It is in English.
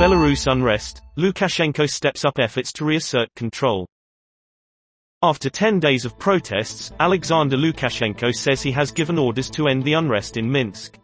Belarus unrest, Lukashenko steps up efforts to reassert control. After 10 days of protests, Alexander Lukashenko says he has given orders to end the unrest in Minsk.